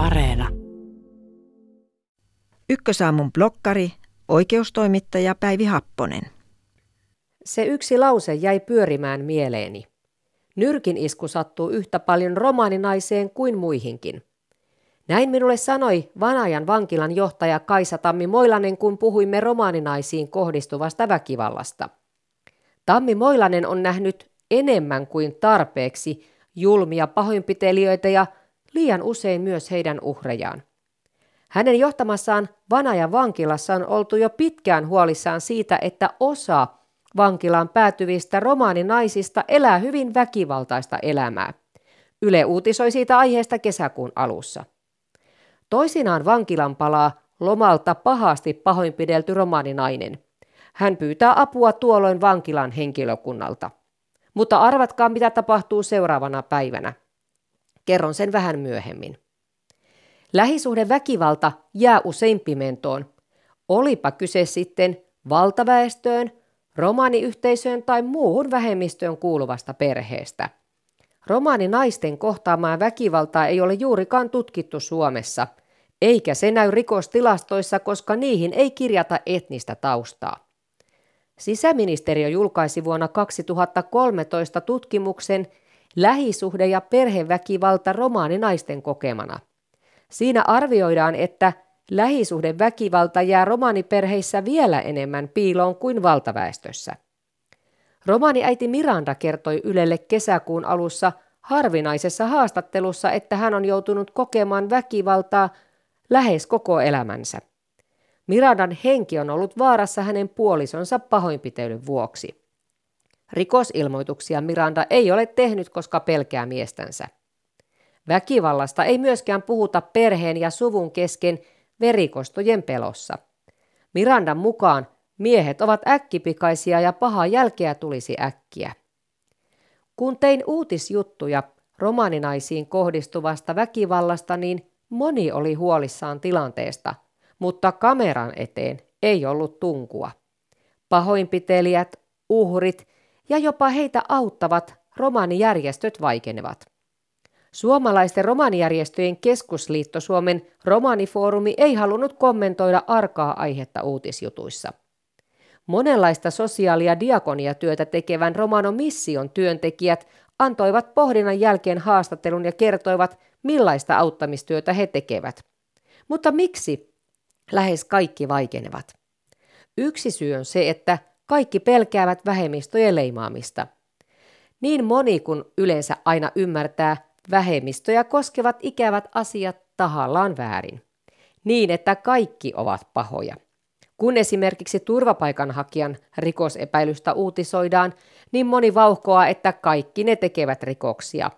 Areena. Ykkösaamun blokkari, oikeustoimittaja Päivi Happonen. Se yksi lause jäi pyörimään mieleeni. Nyrkin isku sattuu yhtä paljon romaaninaiseen kuin muihinkin. Näin minulle sanoi Vanajan vankilan johtaja Kaisa Tammi Moilanen, kun puhuimme romaaninaisiin kohdistuvasta väkivallasta. Tammi Moilanen on nähnyt enemmän kuin tarpeeksi julmia pahoinpitelijöitä ja liian usein myös heidän uhrejaan. Hänen johtamassaan Vanajan vankilassa on oltu jo pitkään huolissaan siitä, että osa vankilaan päätyvistä romaaninaisista elää hyvin väkivaltaista elämää. Yle uutisoi siitä aiheesta kesäkuun alussa. Toisinaan vankilan palaa lomalta pahasti pahoinpidelty romaaninainen. Hän pyytää apua tuolloin vankilan henkilökunnalta. Mutta arvatkaa, mitä tapahtuu seuraavana päivänä. Kerron sen vähän myöhemmin. Lähisuhde väkivalta jää usein pimentoon. Olipa kyse sitten valtaväestöön, romaaniyhteisöön tai muuhun vähemmistöön kuuluvasta perheestä. Romaaninaisten kohtaamaa väkivaltaa ei ole juurikaan tutkittu Suomessa, eikä se näy rikostilastoissa, koska niihin ei kirjata etnistä taustaa. Sisäministeriö julkaisi vuonna 2013 tutkimuksen Lähisuhde- ja perheväkivalta romaaninaisten kokemana. Siinä arvioidaan, että lähisuhdeväkivalta jää romaaniperheissä vielä enemmän piiloon kuin valtaväestössä. Romaaniäiti Miranda kertoi Ylelle kesäkuun alussa harvinaisessa haastattelussa, että hän on joutunut kokemaan väkivaltaa lähes koko elämänsä. Mirandan henki on ollut vaarassa hänen puolisonsa pahoinpitelyn vuoksi. Rikosilmoituksia Miranda ei ole tehnyt, koska pelkää miestänsä. Väkivallasta ei myöskään puhuta perheen ja suvun kesken verikostojen pelossa. Mirandan mukaan miehet ovat äkkipikaisia ja pahaa jälkeä tulisi äkkiä. Kun tein uutisjuttuja romaninaisiin kohdistuvasta väkivallasta, niin moni oli huolissaan tilanteesta, mutta kameran eteen ei ollut tunkua. Pahoinpitelijät, uhrit ja jopa heitä auttavat romaanijärjestöt vaikenevat. Suomalaisten romanijärjestöjen keskusliitto Suomen romanifoorumi ei halunnut kommentoida arkaa aihetta uutisjutuissa. Monenlaista sosiaali- ja diakoniatyötä tekevän Romano Mission työntekijät antoivat pohdinnan jälkeen haastattelun ja kertoivat, millaista auttamistyötä he tekevät. Mutta miksi lähes kaikki vaikenevat? Yksi syy on se, että kaikki pelkäävät vähemmistöjen leimaamista. Niin moni kuin yleensä aina ymmärtää, vähemmistöjä koskevat ikävät asiat tahallaan väärin. Niin, että kaikki ovat pahoja. Kun esimerkiksi turvapaikanhakijan rikosepäilystä uutisoidaan, niin moni vauhkoaa, että kaikki ne tekevät rikoksia.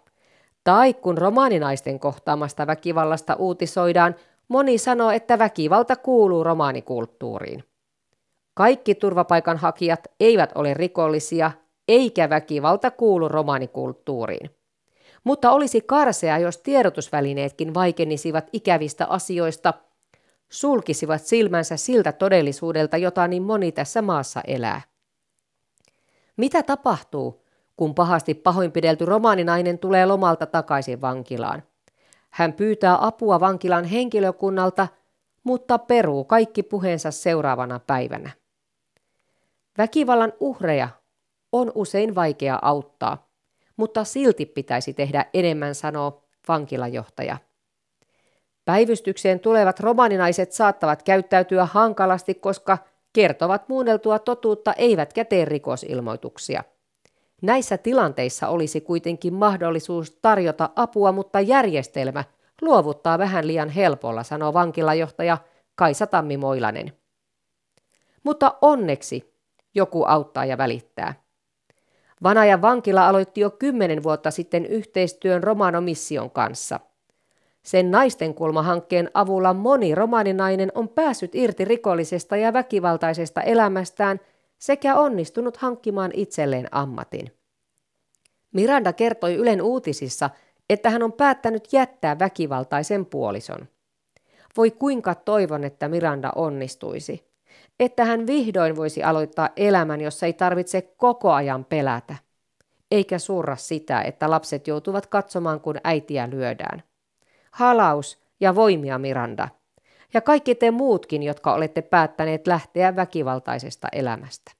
Tai kun romaaninaisten kohtaamasta väkivallasta uutisoidaan, moni sanoo, että väkivalta kuuluu romaanikulttuuriin. Kaikki turvapaikanhakijat eivät ole rikollisia, eikä väkivalta kuulu romaanikulttuuriin. Mutta olisi karsea, jos tiedotusvälineetkin vaikenisivat ikävistä asioista, sulkisivat silmänsä siltä todellisuudelta, jota niin moni tässä maassa elää. Mitä tapahtuu, kun pahasti pahoinpidelty romaaninainen tulee lomalta takaisin vankilaan? Hän pyytää apua vankilan henkilökunnalta, mutta peruu kaikki puheensa seuraavana päivänä. Väkivallan uhreja on usein vaikea auttaa, mutta silti pitäisi tehdä enemmän, sanoo vankilajohtaja. Päivystykseen tulevat romaninaiset saattavat käyttäytyä hankalasti, koska kertovat muunneltua totuutta eivätkä tee rikosilmoituksia. Näissä tilanteissa olisi kuitenkin mahdollisuus tarjota apua, mutta järjestelmä luovuttaa vähän liian helpolla, sanoo vankilajohtaja Kaisa Tammi Moilanen. Mutta onneksi joku auttaa ja välittää. Vanajan vankila aloitti jo kymmenen vuotta sitten yhteistyön Romano Mission kanssa. Sen naisten kulmahankkeen avulla moni romaninainen on päässyt irti rikollisesta ja väkivaltaisesta elämästään sekä onnistunut hankkimaan itselleen ammatin. Miranda kertoi Ylen uutisissa, että hän on päättänyt jättää väkivaltaisen puolison. Voi kuinka toivon, että Miranda onnistuisi että hän vihdoin voisi aloittaa elämän, jossa ei tarvitse koko ajan pelätä, eikä surra sitä, että lapset joutuvat katsomaan, kun äitiä lyödään. Halaus ja voimia, Miranda. Ja kaikki te muutkin, jotka olette päättäneet lähteä väkivaltaisesta elämästä.